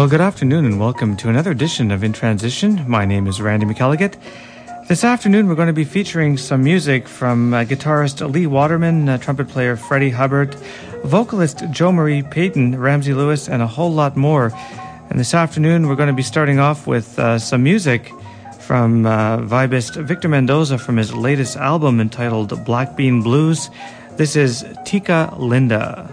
Well, good afternoon and welcome to another edition of In Transition. My name is Randy McElligott. This afternoon, we're going to be featuring some music from uh, guitarist Lee Waterman, uh, trumpet player Freddie Hubbard, vocalist Jo Marie Payton, Ramsey Lewis, and a whole lot more. And this afternoon, we're going to be starting off with uh, some music from uh, vibist Victor Mendoza from his latest album entitled Black Bean Blues. This is Tika Linda.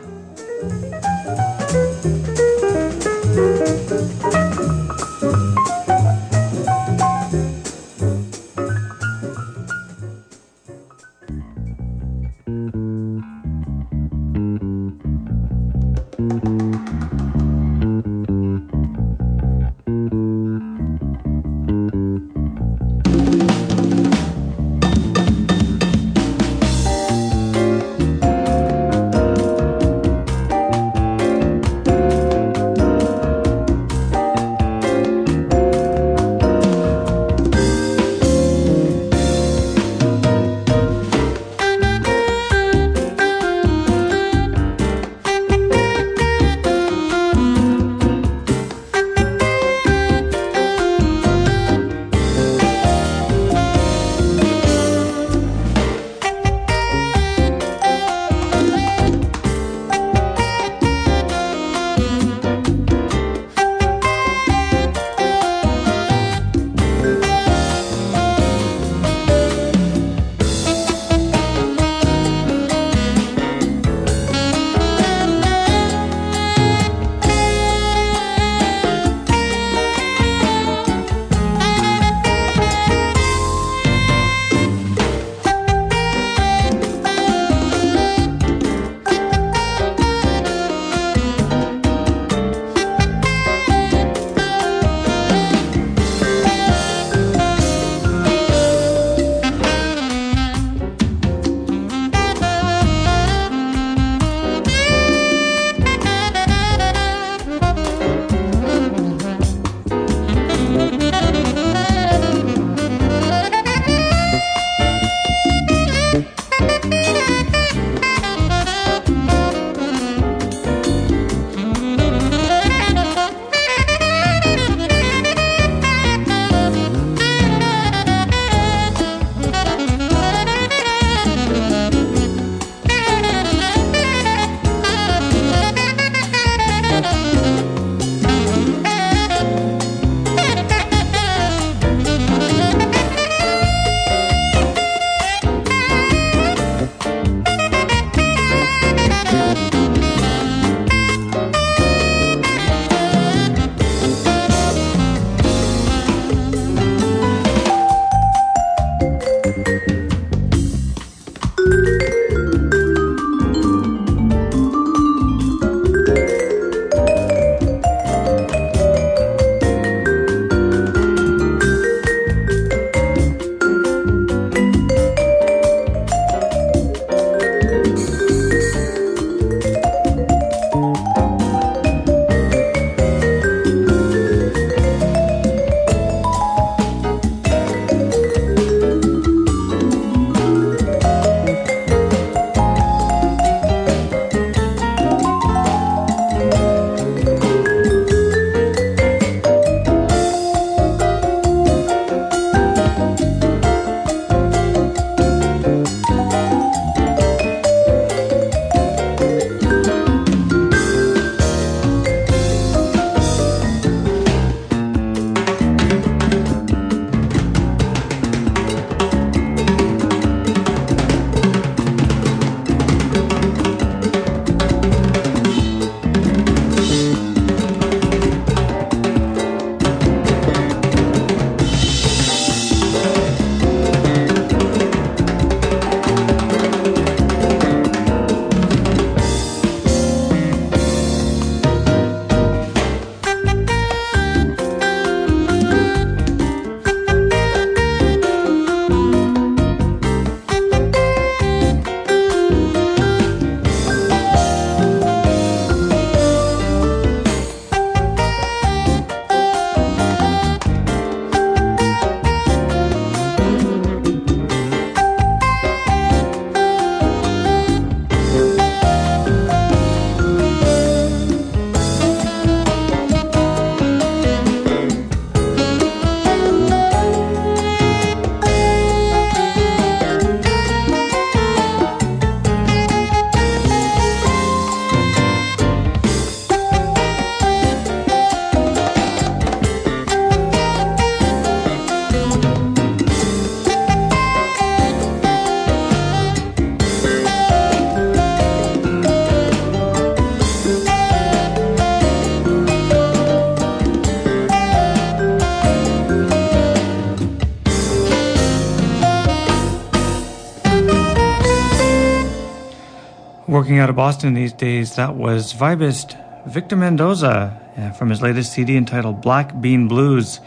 Working out of Boston these days, that was vibist Victor Mendoza uh, from his latest CD entitled Black Bean Blues.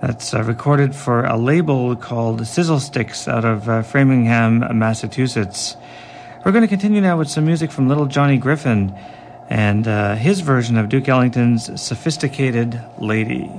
That's uh, recorded for a label called Sizzle Sticks out of uh, Framingham, Massachusetts. We're going to continue now with some music from Little Johnny Griffin and uh, his version of Duke Ellington's Sophisticated Lady.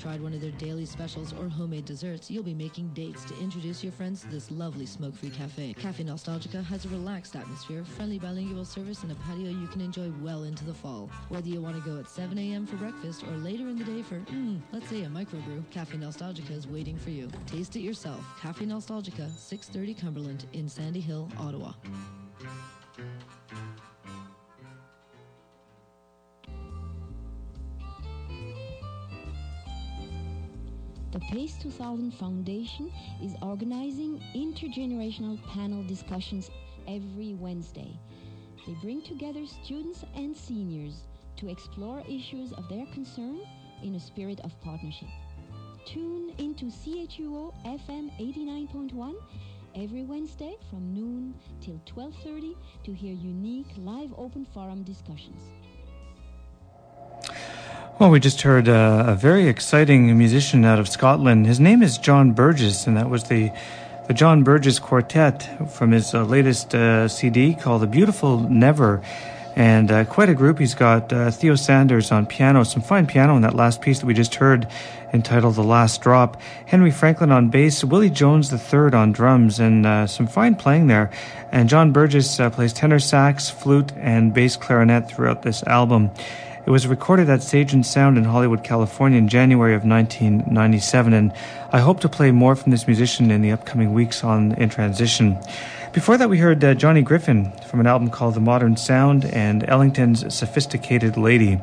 Tried one of their daily specials or homemade desserts, you'll be making dates to introduce your friends to this lovely smoke-free cafe. Cafe Nostalgica has a relaxed atmosphere, friendly bilingual service, and a patio you can enjoy well into the fall. Whether you want to go at 7 a.m. for breakfast or later in the day for, mm, let's say a microbrew, Cafe Nostalgica is waiting for you. Taste it yourself. Cafe Nostalgica, 630 Cumberland in Sandy Hill, Ottawa. The PACE 2000 Foundation is organizing intergenerational panel discussions every Wednesday. They bring together students and seniors to explore issues of their concern in a spirit of partnership. Tune into CHUO FM 89.1 every Wednesday from noon till 12:30 to hear unique live open forum discussions. Well, we just heard uh, a very exciting musician out of Scotland. His name is John Burgess, and that was the the John Burgess Quartet from his uh, latest uh, CD called "The Beautiful Never." And uh, quite a group. He's got uh, Theo Saunders on piano, some fine piano in that last piece that we just heard entitled The Last Drop. Henry Franklin on bass, Willie Jones III on drums, and uh, some fine playing there. And John Burgess uh, plays tenor sax, flute, and bass clarinet throughout this album. It was recorded at Sage and Sound in Hollywood, California in January of 1997, and I hope to play more from this musician in the upcoming weeks on In Transition. Before that, we heard uh, Johnny Griffin from an album called The Modern Sound and Ellington's Sophisticated Lady.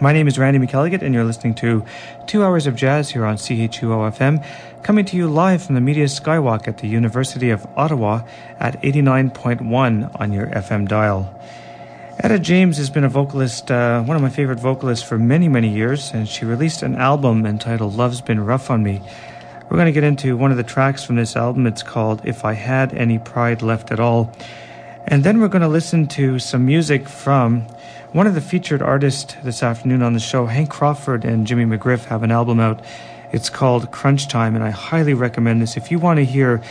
My name is Randy McElligott, and you're listening to two hours of jazz here on CHUO FM, coming to you live from the Media Skywalk at the University of Ottawa at 89.1 on your FM dial. Etta James has been a vocalist, uh, one of my favorite vocalists for many, many years, and she released an album entitled Love's Been Rough on Me. We're going to get into one of the tracks from this album. It's called If I Had Any Pride Left at All. And then we're going to listen to some music from one of the featured artists this afternoon on the show. Hank Crawford and Jimmy McGriff have an album out. It's called Crunch Time, and I highly recommend this. If you want to hear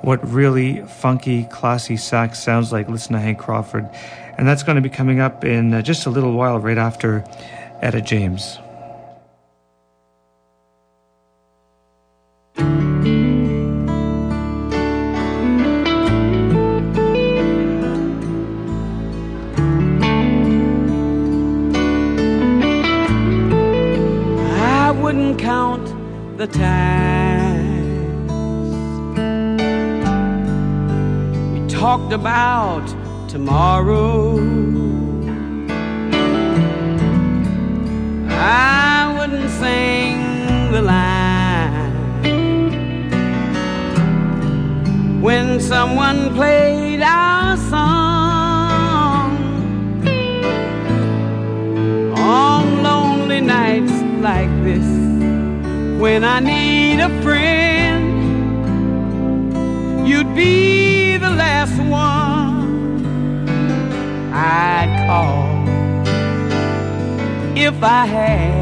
what really funky, classy sax sounds like, listen to Hank Crawford. And that's going to be coming up in uh, just a little while, right after Etta James. I wouldn't count the times we talked about tomorrow. I wouldn't sing the line when someone played our song on lonely nights like this when I need a friend, you'd be the last one I'd call if I had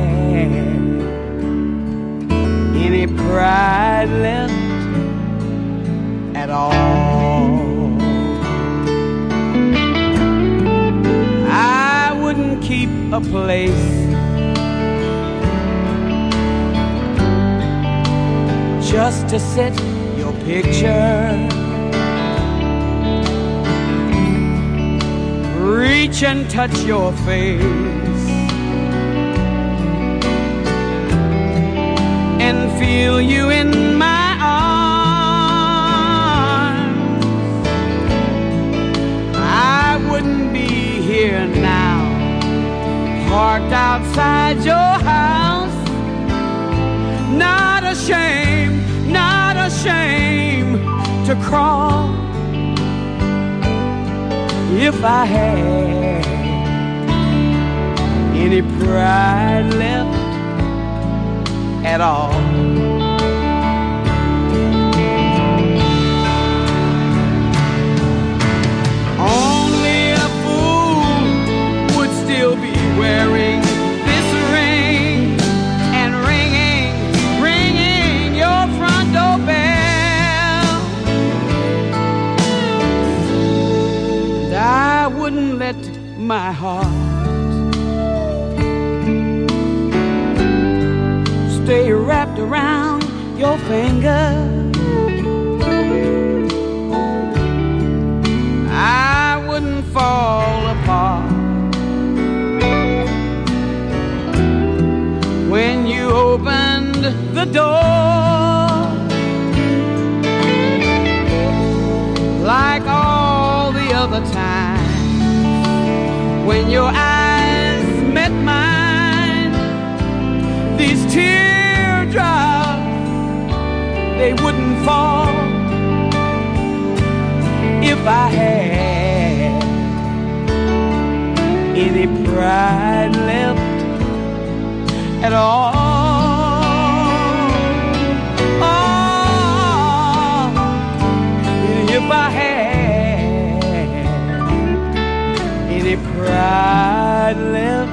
any pride left at all. I wouldn't keep a place just to sit your picture. Reach and touch your face and feel you in my arms. I wouldn't be here now, parked outside your house, not ashamed shame to crawl if I had any pride left at all. let my heart stay wrapped around your finger. I wouldn't fall apart when you opened the door. When your eyes met mine. These teardrops they wouldn't fall if I had any pride left at all. Any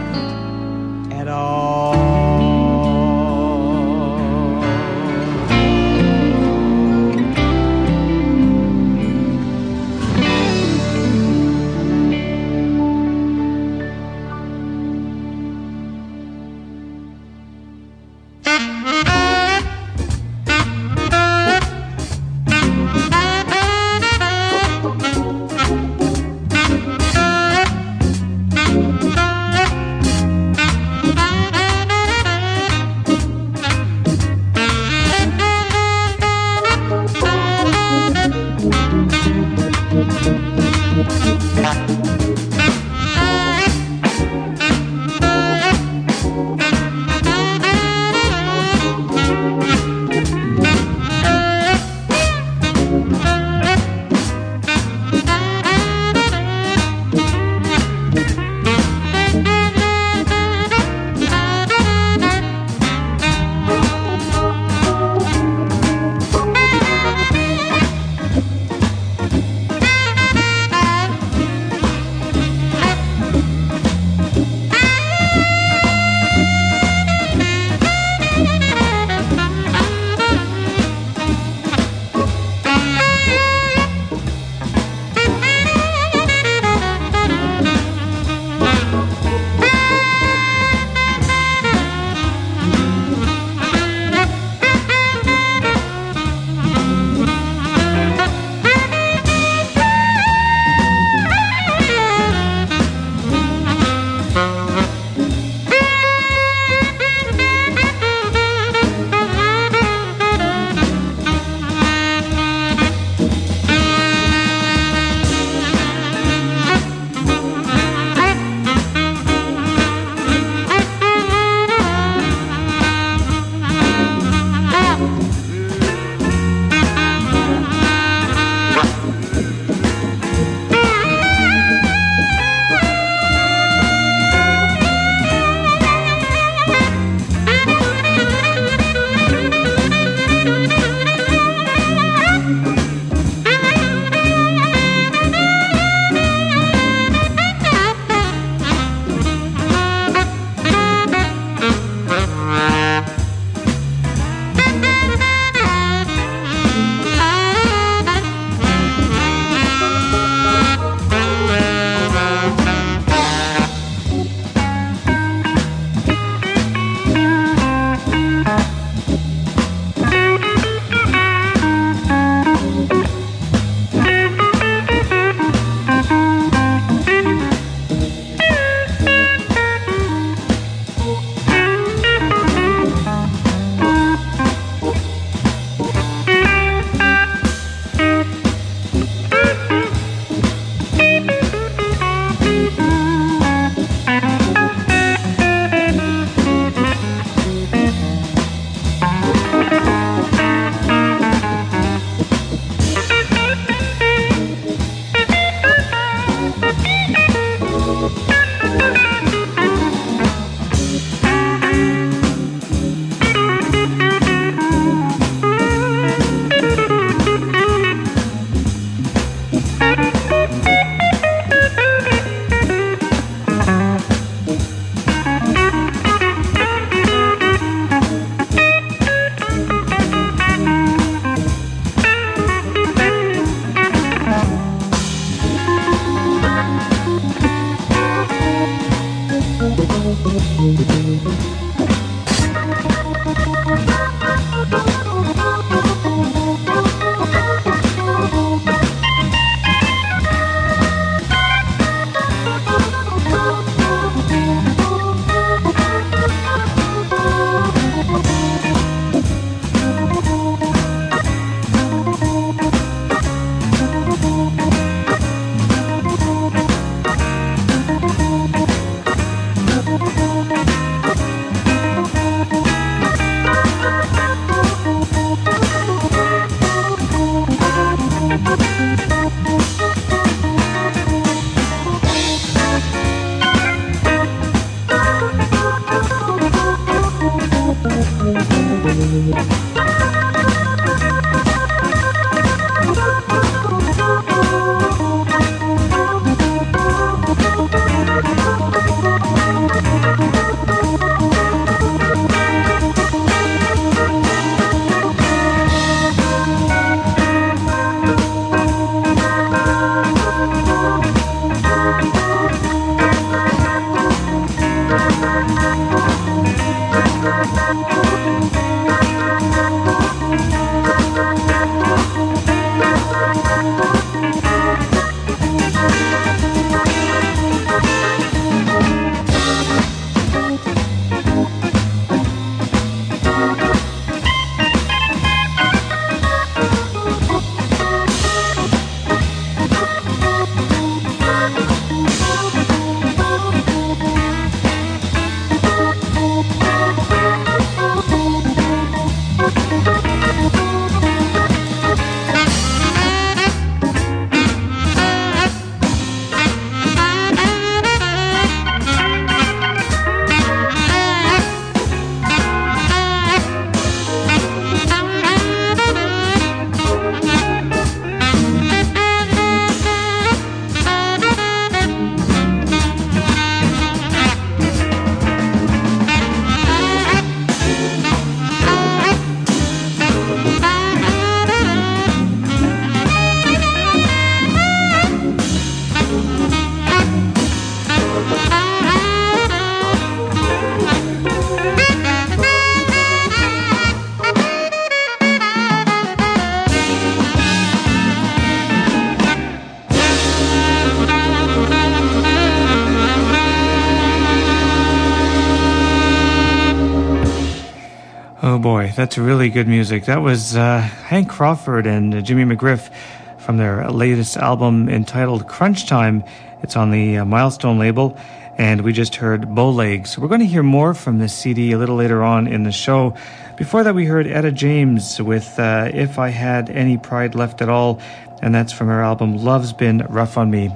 that's really good music. That was uh, Hank Crawford and Jimmy McGriff from their latest album entitled Crunch Time. It's on the uh, Milestone label, and we just heard Bowlegs. We're going to hear more from this CD a little later on in the show. Before that, we heard Etta James with uh, If I Had Any Pride Left at All, and that's from her album Love's Been Rough on Me.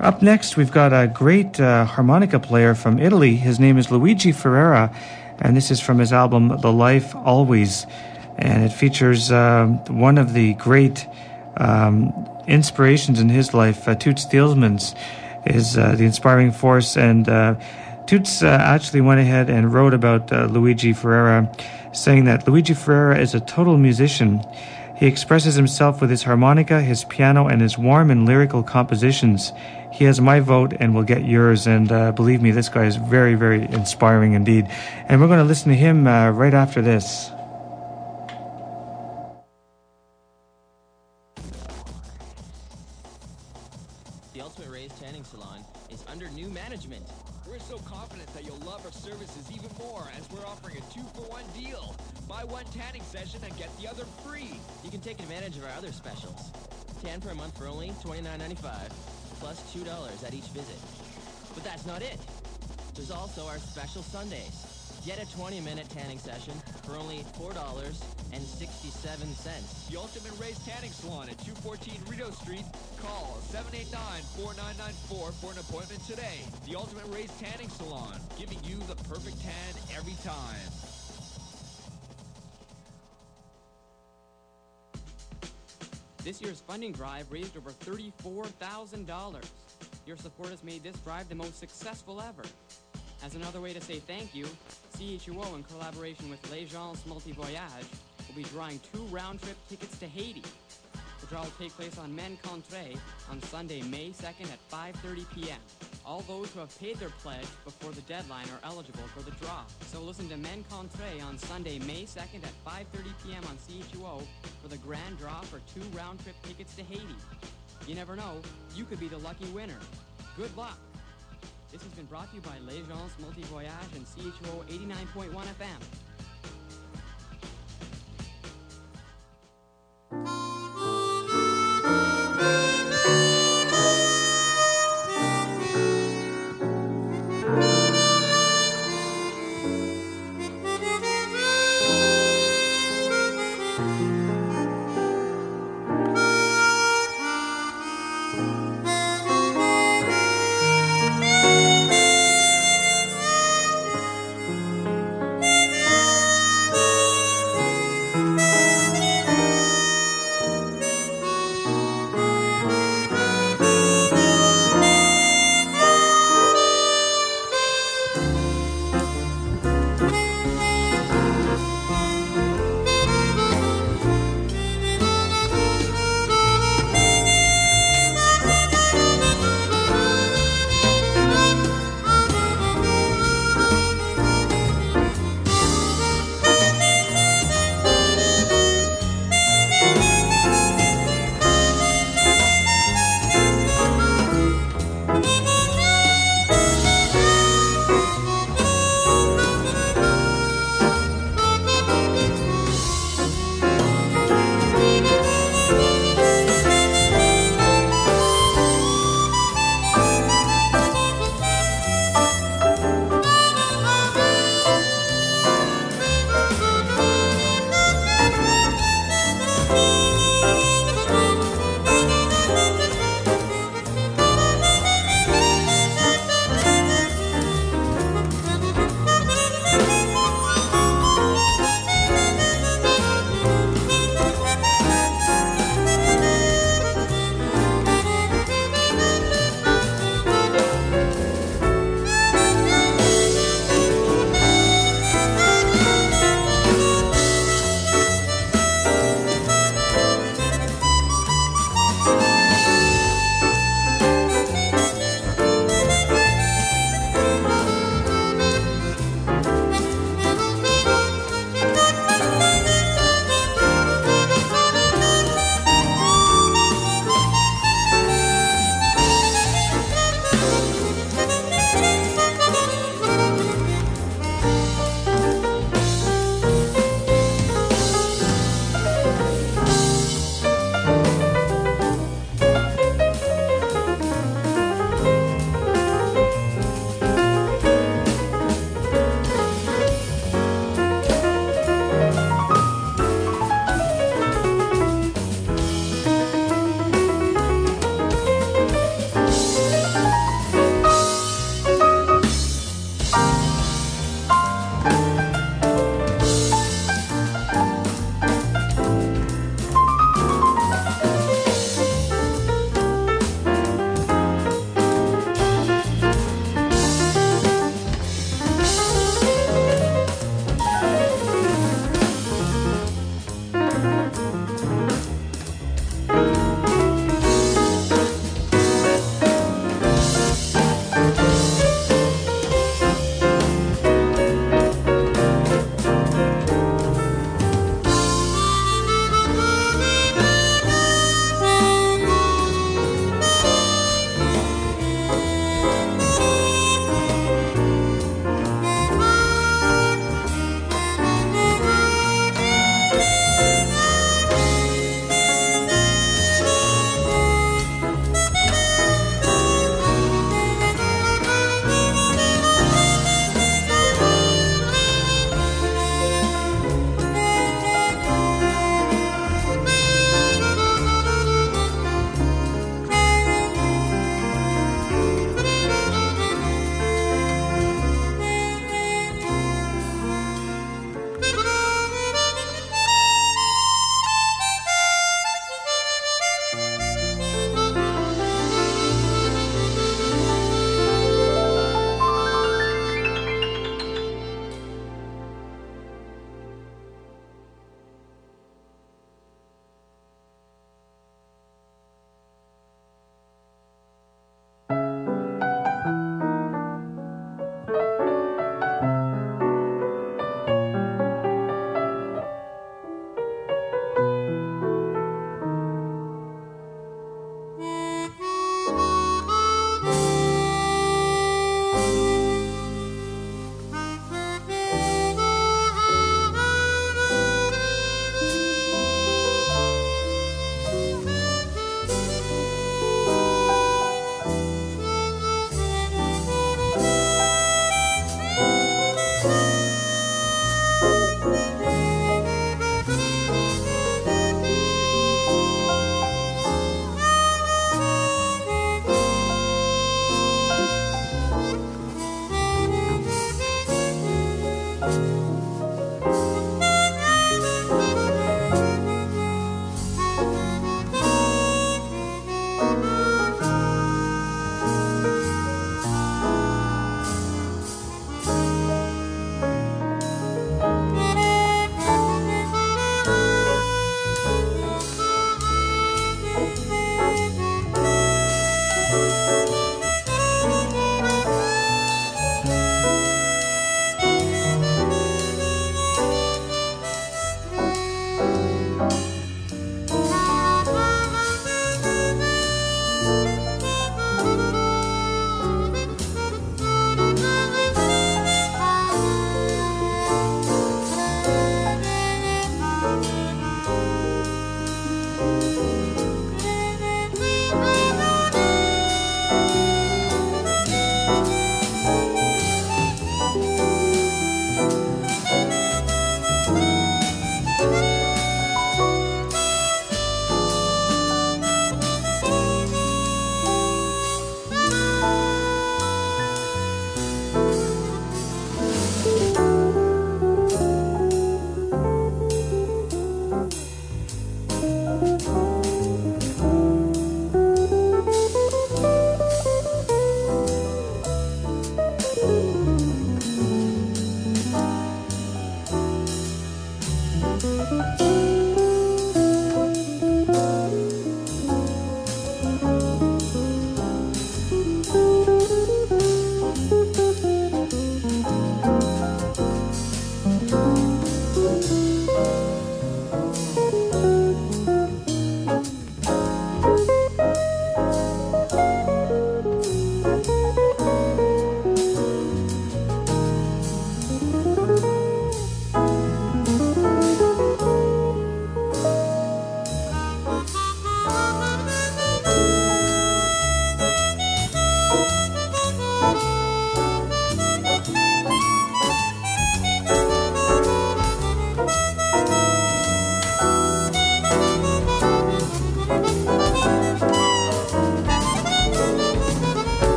Up next, we've got a great uh, harmonica player from Italy. His name is Luigi Ferrera and this is from his album The Life Always, and it features uh, one of the great um, inspirations in his life. Uh, Toots Thielemans is uh, the inspiring force, and uh, Toots uh, actually went ahead and wrote about uh, Luigi Ferrera, saying that Luigi Ferrera is a total musician. He expresses himself with his harmonica, his piano, and his warm and lyrical compositions. He has my vote and will get yours. And uh, believe me, this guy is very, very inspiring indeed. And we're going to listen to him uh, right after this. Special Sundays. Get a 20-minute tanning session for only $4.67. The Ultimate Rays Tanning Salon at 214 Rideau Street. Call 789-4994 for an appointment today. The Ultimate Rays Tanning Salon, giving you the perfect tan every time. This year's funding drive raised over $34,000. Your support has made this drive the most successful ever. As another way to say thank you, CHUO in collaboration with Les Gens Multivoyage will be drawing two round-trip tickets to Haiti. The draw will take place on Mencontre on Sunday, May 2nd at 5.30 p.m. All those who have paid their pledge before the deadline are eligible for the draw. So listen to Men Contre on Sunday, May 2nd at 5.30 p.m. on CHUO for the grand draw for two round-trip tickets to Haiti. You never know, you could be the lucky winner. Good luck! This has been brought to you by Les Multi Multivoyage and CHUO 89.1 FM.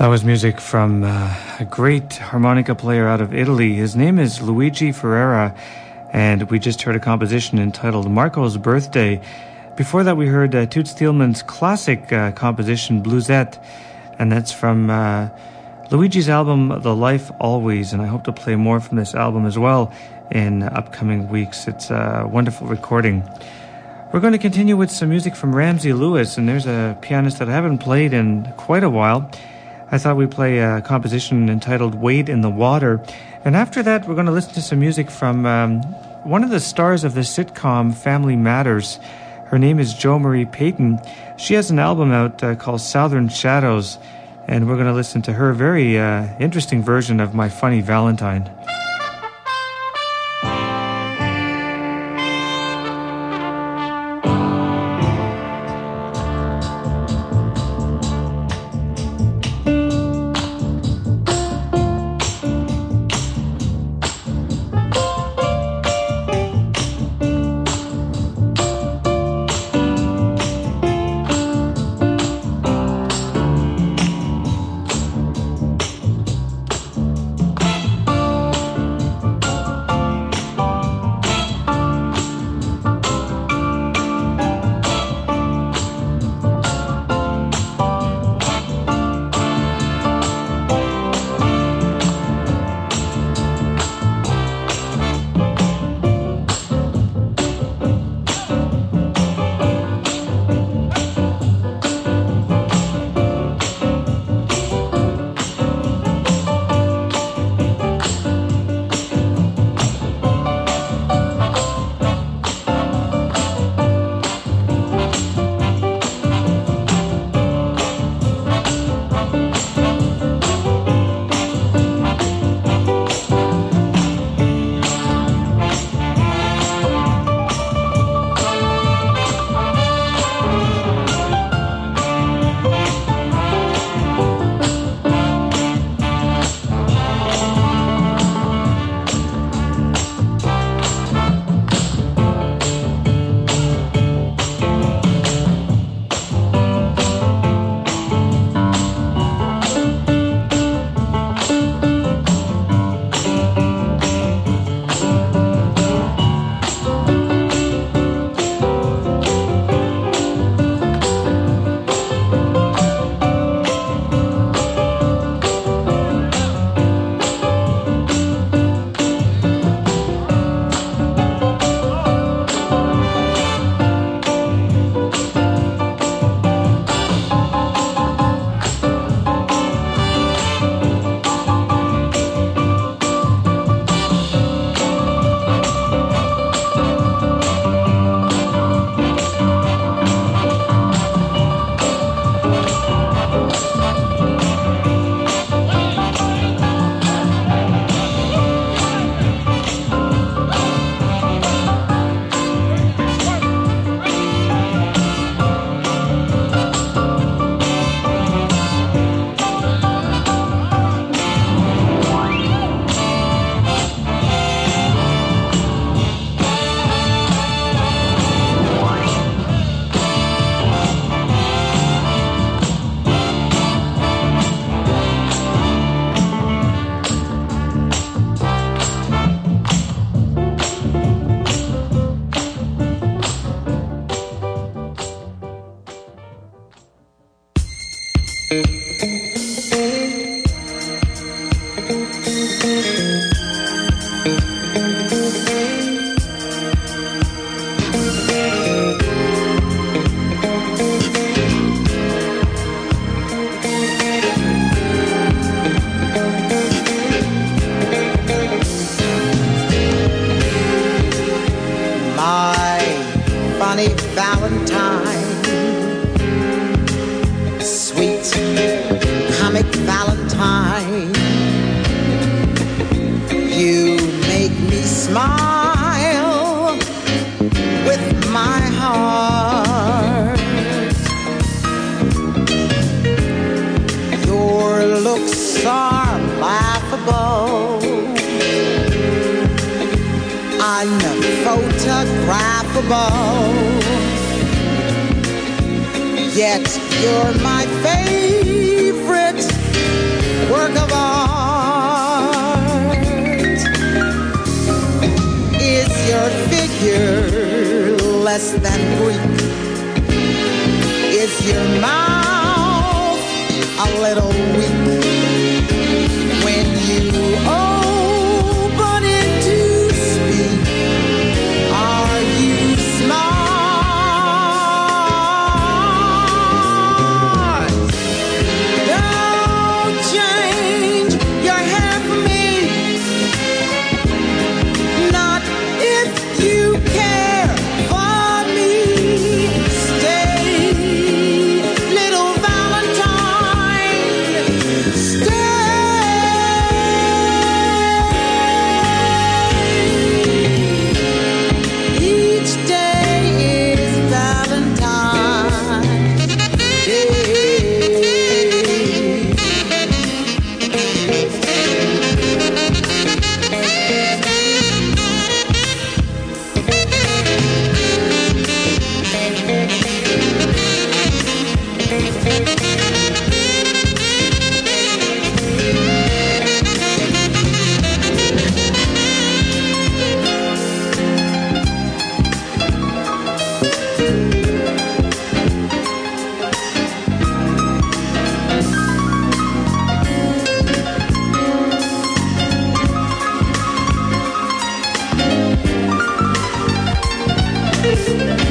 That was music from uh, a great harmonica player out of Italy. His name is Luigi Ferrara, and we just heard a composition entitled Marco's Birthday. Before that, we heard uh, Toots Thielemans' classic uh, composition, Bluesette, and that's from uh, Luigi's album, The Life Always, and I hope to play more from this album as well in upcoming weeks. It's a wonderful recording. We're going to continue with some music from Ramsey Lewis, and there's a pianist that I haven't played in quite a while. I thought we'd play a composition entitled Wade in the Water. And after that, we're going to listen to some music from um, one of the stars of the sitcom Family Matters. Her name is Jo Marie Payton. She has an album out uh, called Southern Shadows, and we're going to listen to her very uh, interesting version of My Funny Valentine. Is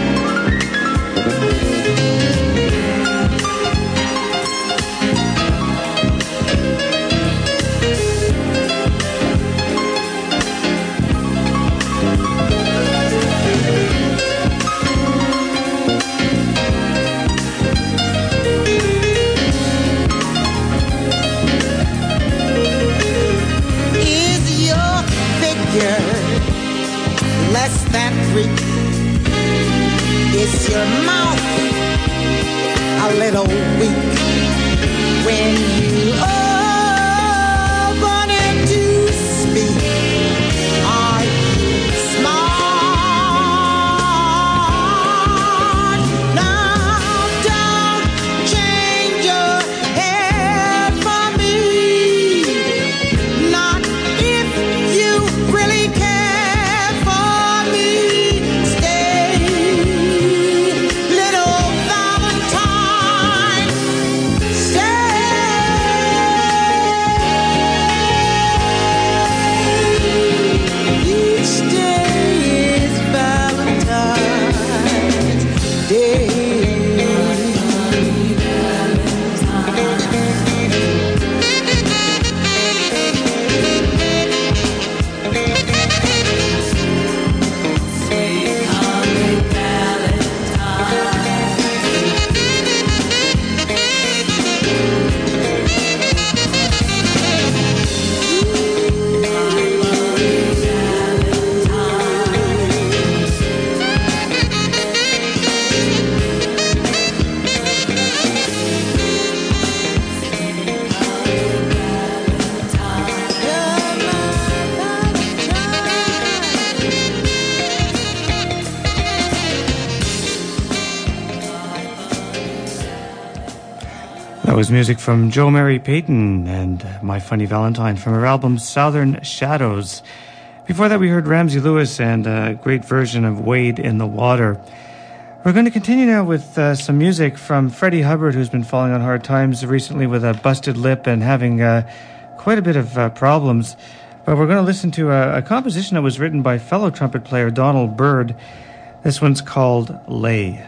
was music from Jo Marie Payton and My Funny Valentine from her album Southern Shadows. Before that, we heard Ramsey Lewis and a great version of Wade in the Water. We're going to continue now with uh, some music from Freddie Hubbard, who's been falling on hard times recently with a busted lip and having uh, quite a bit of uh, problems. But we're going to listen to a, a composition that was written by fellow trumpet player Donald Byrd. This one's called Lay.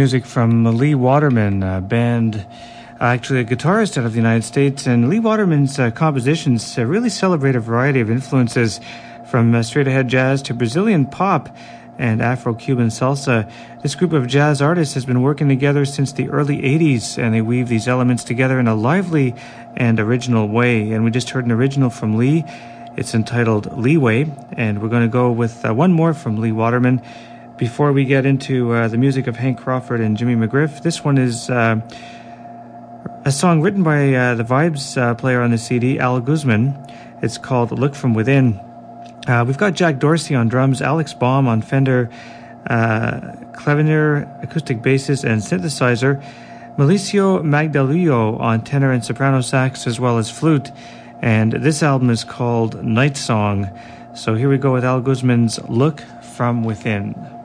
Music from Lee Waterman, a band, actually a guitarist out of the United States. And Lee Waterman's uh, compositions uh, really celebrate a variety of influences from uh, straight ahead jazz to Brazilian pop and Afro Cuban salsa. This group of jazz artists has been working together since the early 80s, and they weave these elements together in a lively and original way. And we just heard an original from Lee. It's entitled Leeway, and we're going to go with uh, one more from Lee Waterman before we get into uh, the music of Hank Crawford and Jimmy McGriff. This one is uh, a song written by uh, the Vibes uh, player on the CD, Al Guzman. It's called Look From Within. Uh, we've got Jack Dorsey on drums, Alex Baum on Fender, uh, clavier, acoustic basses, and synthesizer, Malicio Magdalullo on tenor and soprano sax, as well as flute. And this album is called Night Song. So here we go with Al Guzman's Look From Within.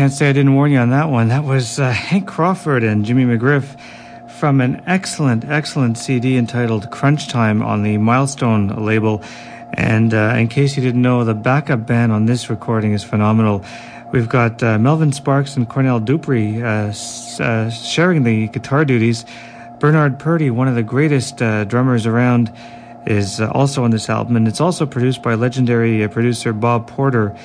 Can't say I didn't warn you on that one. That was uh, Hank Crawford and Jimmy McGriff from an excellent, excellent CD entitled Crunch Time on the Milestone label. And uh, in case you didn't know, the backup band on this recording is phenomenal. We've got uh, Melvin Sparks and Cornell Dupree uh, uh, sharing the guitar duties. Bernard Purdie, one of the greatest uh, drummers around, is also on this album. And it's also produced by legendary producer Bob Porter.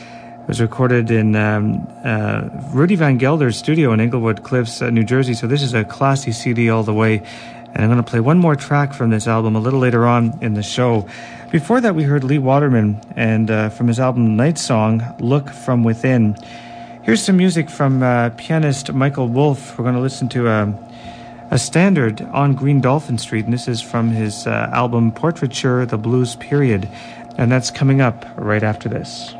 It was recorded in um, uh, Rudy Van Gelder's studio in Englewood Cliffs, uh, New Jersey. So this is a classy CD all the way. And I'm going to play one more track from this album a little later on in the show. Before that, we heard Lee Waterman and uh, from his album Night Song, Look From Within. Here's some music from uh, pianist Michael Wolff. We're going to listen to a, um, a standard on Green Dolphin Street, and this is from his uh, album Portraiture, The Blues Period. And that's coming up right after this.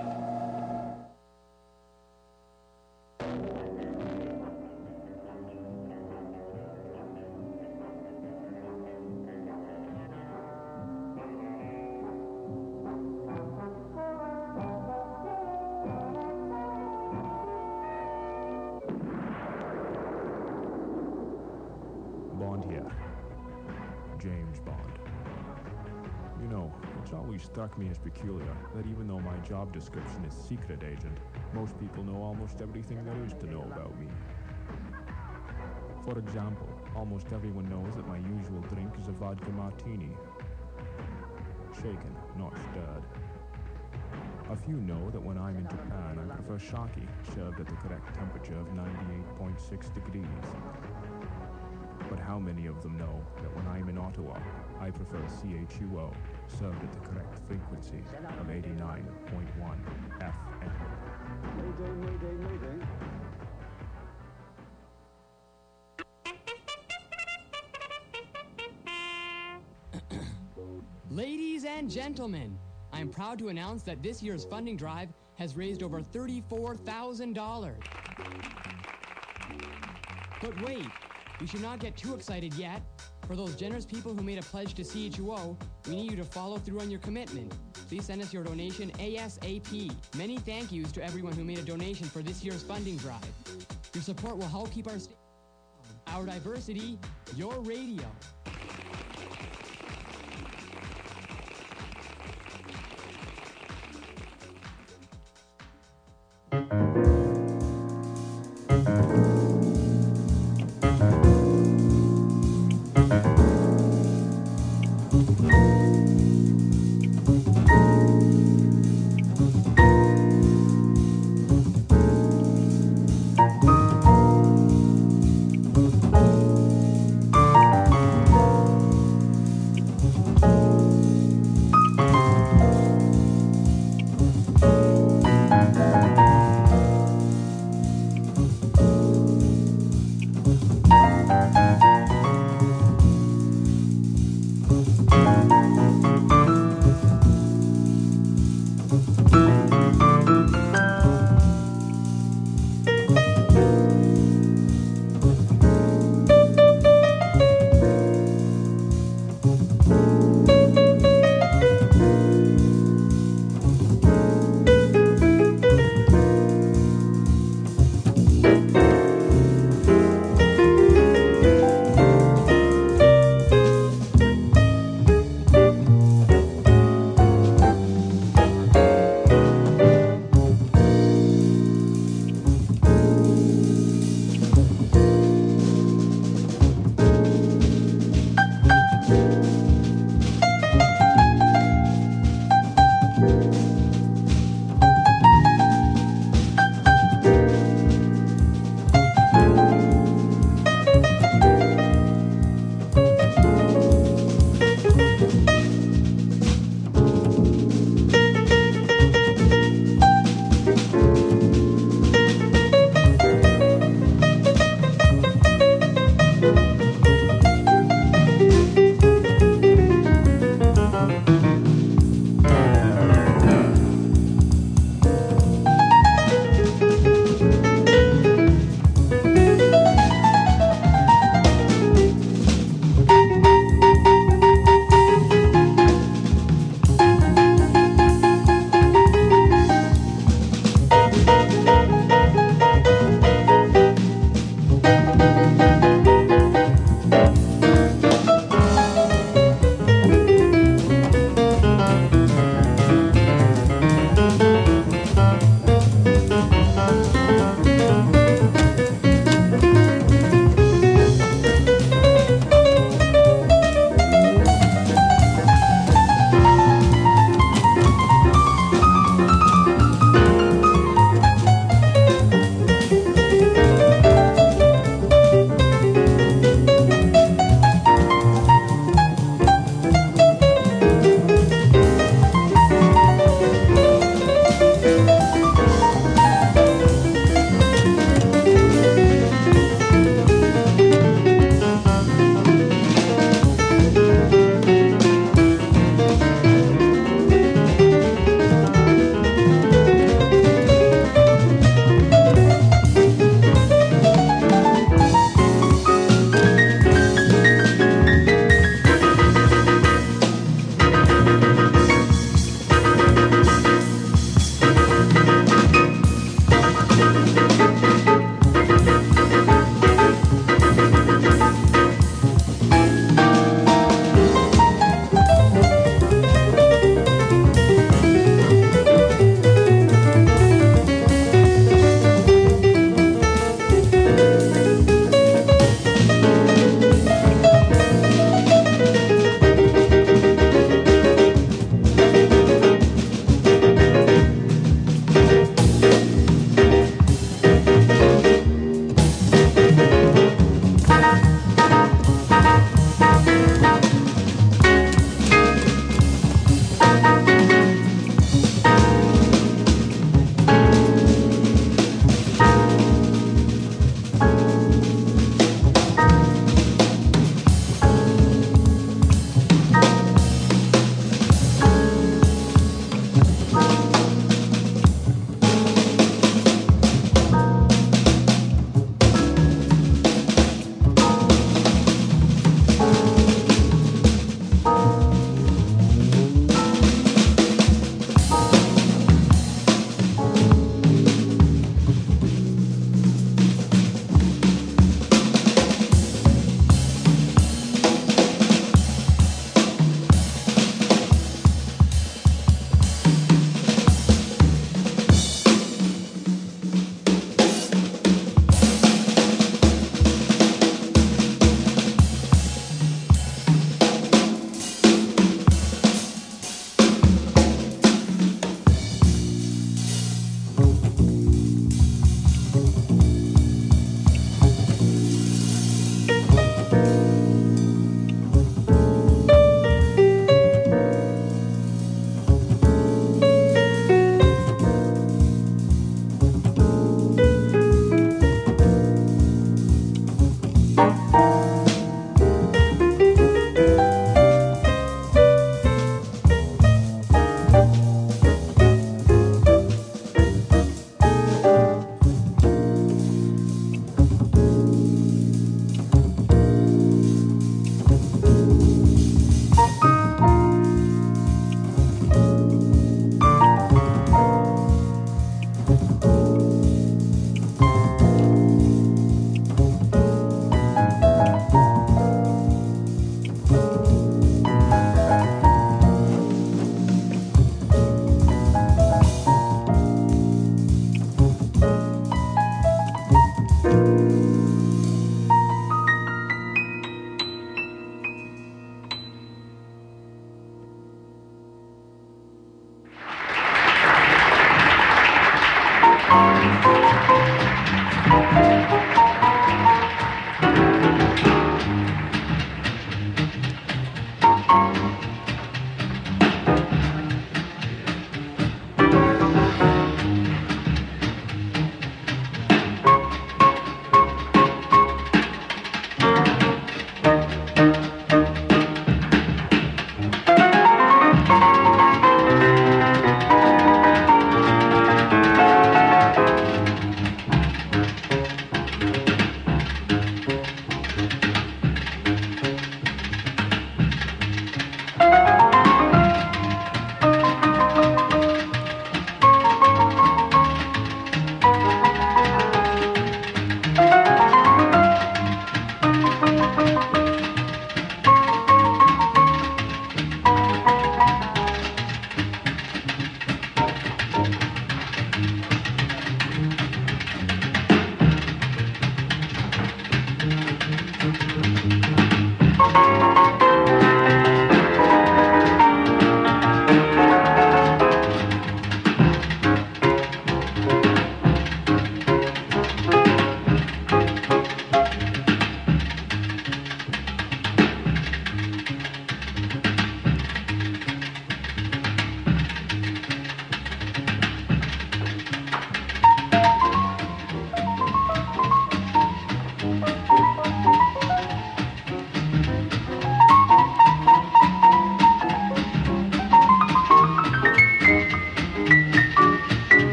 Job description is secret agent, most people know almost everything there is to know about me. For example, almost everyone knows that my usual drink is a vodka martini. Shaken, not stirred. A few know that when I'm in Japan, I prefer sake, served at the correct temperature of 98.6 degrees. But how many of them know that when I'm in Ottawa, I prefer CHUO, served at the correct frequency of 89.1 FM. Mayday, mayday, mayday. Ladies and gentlemen, I am proud to announce that this year's funding drive has raised over $34,000. But wait, we should not get too excited yet. For those generous people who made a pledge to CHUO, we need you to follow through on your commitment. Please send us your donation ASAP. Many thank yous to everyone who made a donation for this year's funding drive. Your support will help keep our our diversity, your radio.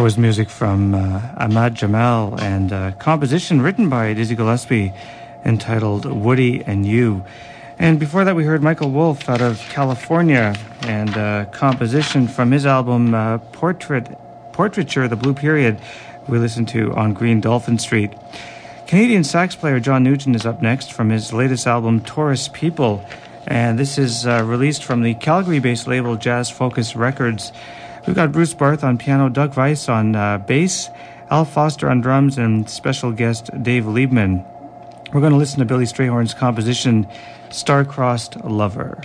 That was music from uh, Ahmad Jamal and a composition written by Dizzy Gillespie entitled Woody and You. And before that, we heard Michael Wolff out of California and a composition from his album uh, Portrait, Portraiture, The Blue Period, we listened to on Green Dolphin Street. Canadian sax player John Nugent is up next from his latest album, Taurus People. And this is uh, released from the Calgary based label Jazz Focus Records. We've got Bruce Barth on piano, Doug Weiss on uh, bass, Al Foster on drums, and special guest Dave Liebman. We're going to listen to Billy Strayhorn's composition, Star-Crossed Lover.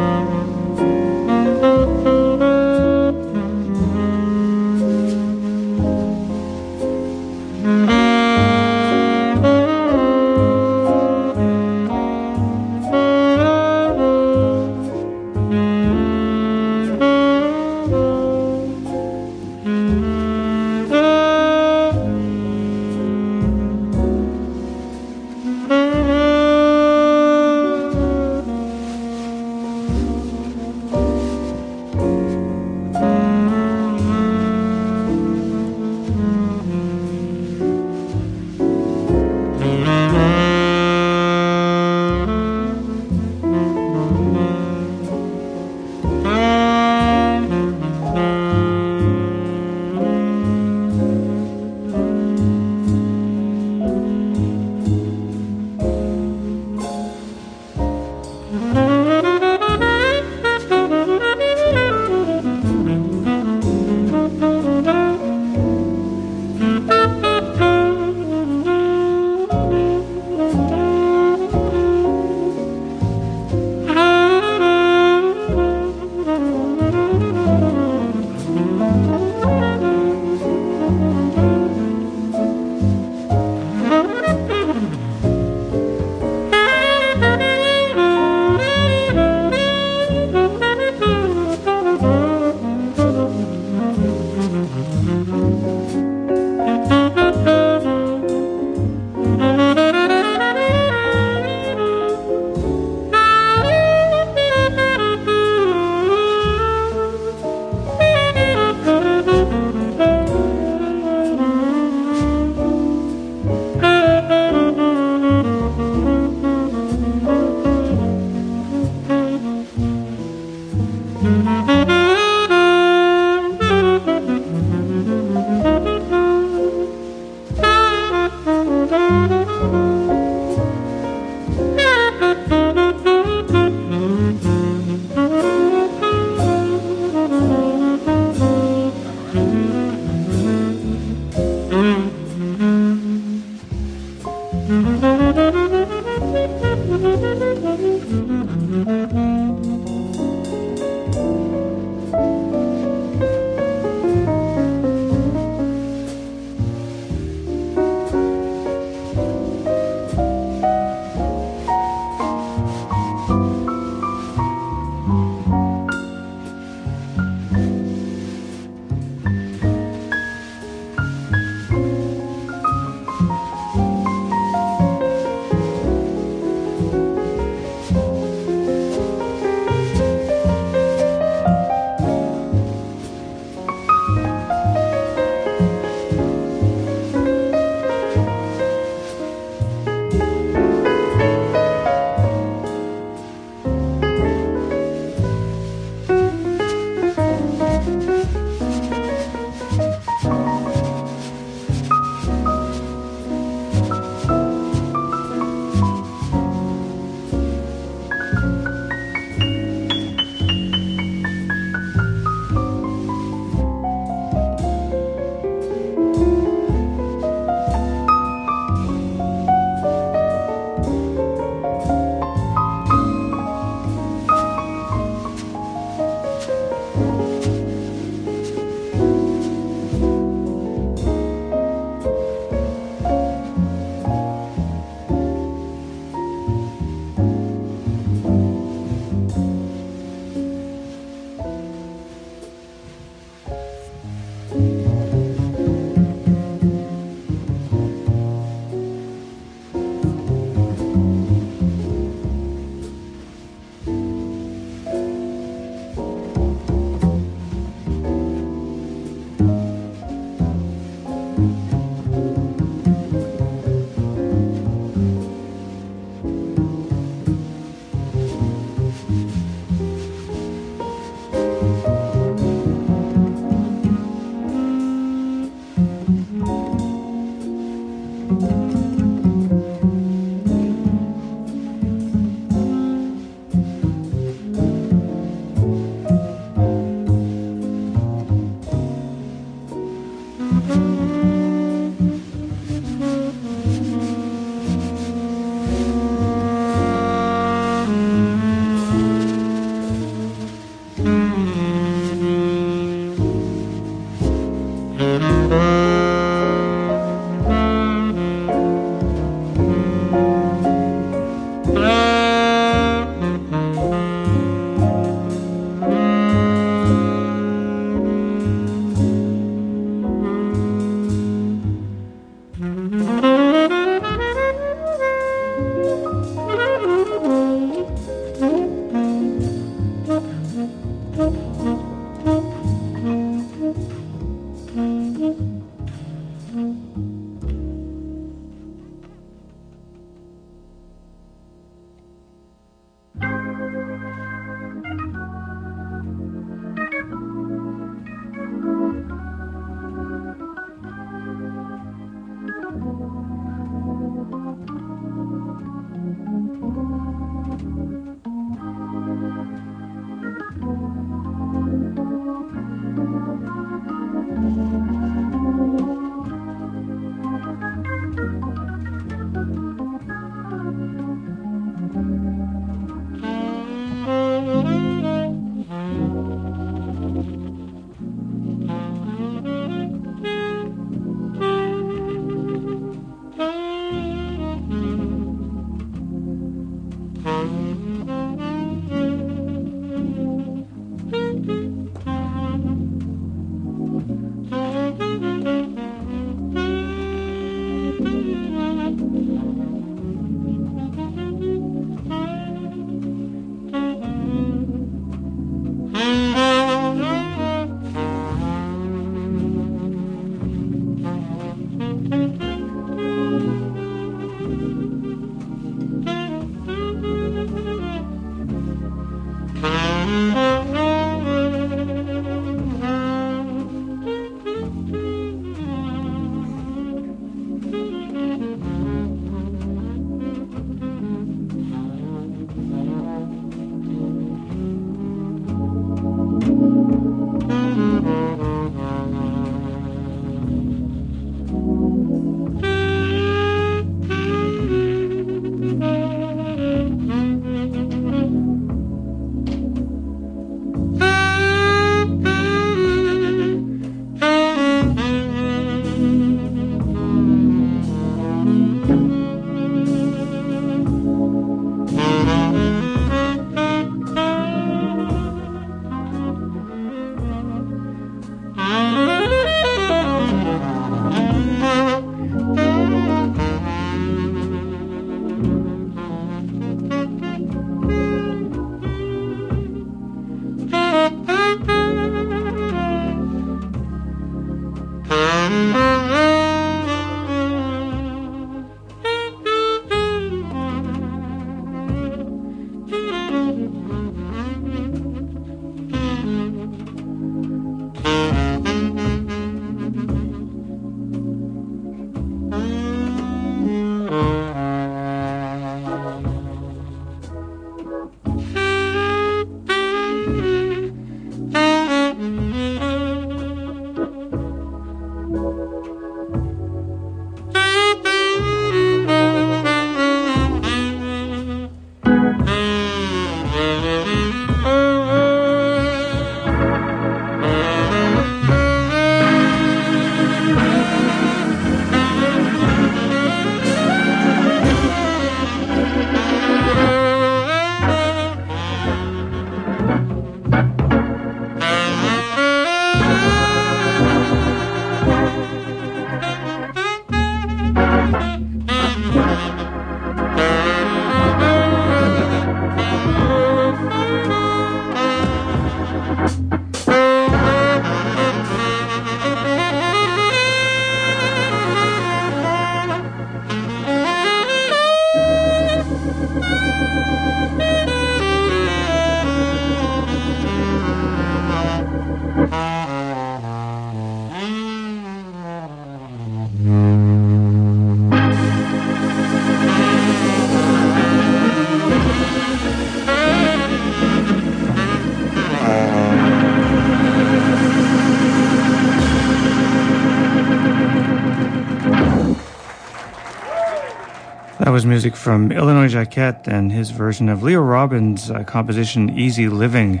Was music from Illinois Jacquet and his version of Leo Robin's uh, composition Easy Living.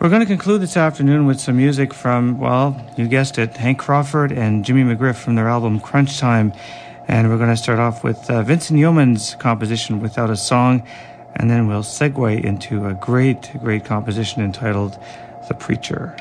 We're going to conclude this afternoon with some music from, well, you guessed it, Hank Crawford and Jimmy McGriff from their album Crunch Time. And we're going to start off with uh, Vincent Youmans' composition Without a Song, and then we'll segue into a great, great composition entitled The Preacher.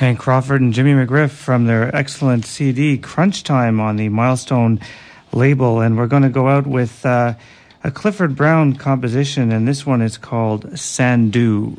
Crawford and Jimmy McGriff from their excellent CD Crunch Time on the Milestone label. And we're going to go out with uh, a Clifford Brown composition, and this one is called Sandu.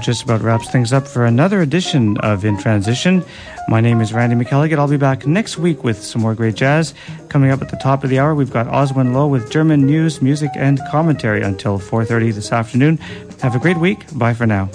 That just about wraps things up for another edition of In Transition. My name is Randy McElligott. I'll be back next week with some more great jazz. Coming up at the top of the hour, we've got Oswin Lowe with German news, music, and commentary until 4.30 this afternoon. Have a great week. Bye for now.